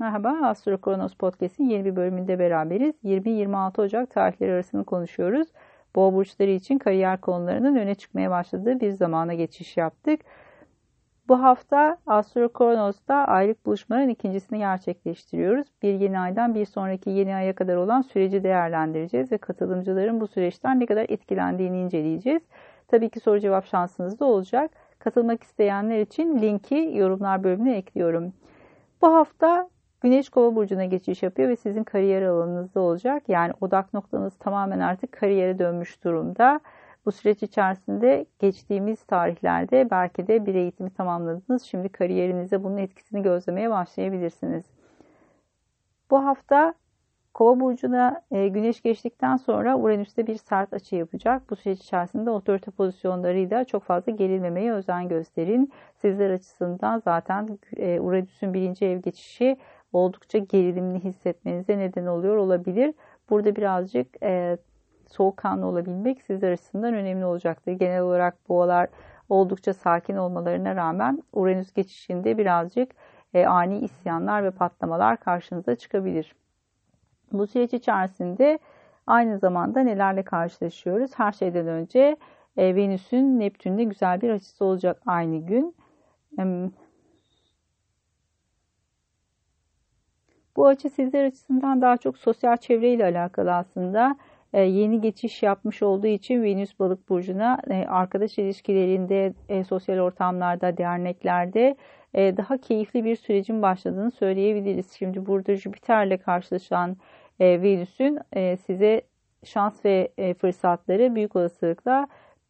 Merhaba, Astro Kronos Podcast'in yeni bir bölümünde beraberiz. 20-26 Ocak tarihleri arasını konuşuyoruz. Boğa burçları için kariyer konularının öne çıkmaya başladığı bir zamana geçiş yaptık. Bu hafta Astro Kronos'ta aylık buluşmaların ikincisini gerçekleştiriyoruz. Bir yeni aydan bir sonraki yeni aya kadar olan süreci değerlendireceğiz ve katılımcıların bu süreçten ne kadar etkilendiğini inceleyeceğiz. Tabii ki soru cevap şansınız da olacak. Katılmak isteyenler için linki yorumlar bölümüne ekliyorum. Bu hafta Güneş Kova burcuna geçiş yapıyor ve sizin kariyer alanınızda olacak. Yani odak noktanız tamamen artık kariyere dönmüş durumda. Bu süreç içerisinde geçtiğimiz tarihlerde belki de bir eğitimi tamamladınız. Şimdi kariyerinizde bunun etkisini gözlemeye başlayabilirsiniz. Bu hafta Kova burcuna e, güneş geçtikten sonra Uranüs'te bir sert açı yapacak. Bu süreç içerisinde otorite pozisyonlarıyla çok fazla gerilmemeye özen gösterin. Sizler açısından zaten e, Uranüs'ün birinci ev geçişi oldukça gerilimli hissetmenize neden oluyor olabilir. Burada birazcık e, soğukkanlı olabilmek sizler açısından önemli olacaktır. Genel olarak boğalar oldukça sakin olmalarına rağmen Uranüs geçişinde birazcık e, ani isyanlar ve patlamalar karşınıza çıkabilir. Bu süreç içerisinde aynı zamanda nelerle karşılaşıyoruz? Her şeyden önce e, Venüs'ün Neptün'le güzel bir açısı olacak aynı gün. Bu açı sizler açısından daha çok sosyal çevreyle alakalı aslında. E, yeni geçiş yapmış olduğu için Venüs balık burcuna e, arkadaş ilişkilerinde, e, sosyal ortamlarda, derneklerde daha keyifli bir sürecin başladığını söyleyebiliriz. Şimdi burada Jüpiter'le karşılaşan Venüs'ün size şans ve fırsatları büyük olasılıkla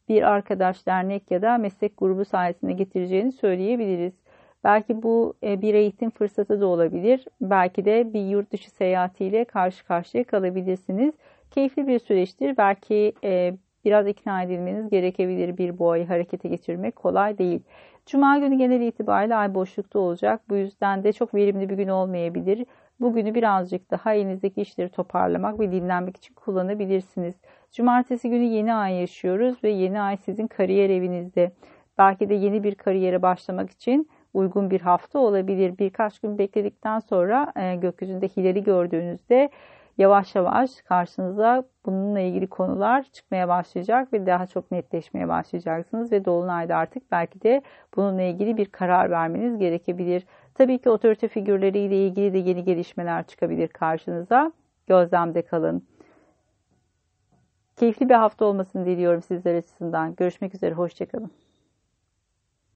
bir arkadaş, dernek ya da meslek grubu sayesinde getireceğini söyleyebiliriz. Belki bu bir eğitim fırsatı da olabilir. Belki de bir yurt dışı seyahatiyle karşı karşıya kalabilirsiniz keyifli bir süreçtir. Belki e, biraz ikna edilmeniz gerekebilir bir boğayı harekete geçirmek kolay değil. Cuma günü genel itibariyle ay boşlukta olacak. Bu yüzden de çok verimli bir gün olmayabilir. Bugünü birazcık daha elinizdeki işleri toparlamak ve dinlenmek için kullanabilirsiniz. Cumartesi günü yeni ay yaşıyoruz ve yeni ay sizin kariyer evinizde. Belki de yeni bir kariyere başlamak için uygun bir hafta olabilir. Birkaç gün bekledikten sonra e, gökyüzünde hilali gördüğünüzde yavaş yavaş karşınıza bununla ilgili konular çıkmaya başlayacak ve daha çok netleşmeye başlayacaksınız ve dolunayda artık belki de bununla ilgili bir karar vermeniz gerekebilir. Tabii ki otorite figürleriyle ilgili de yeni gelişmeler çıkabilir karşınıza. Gözlemde kalın. Keyifli bir hafta olmasını diliyorum sizler açısından. Görüşmek üzere, hoşçakalın.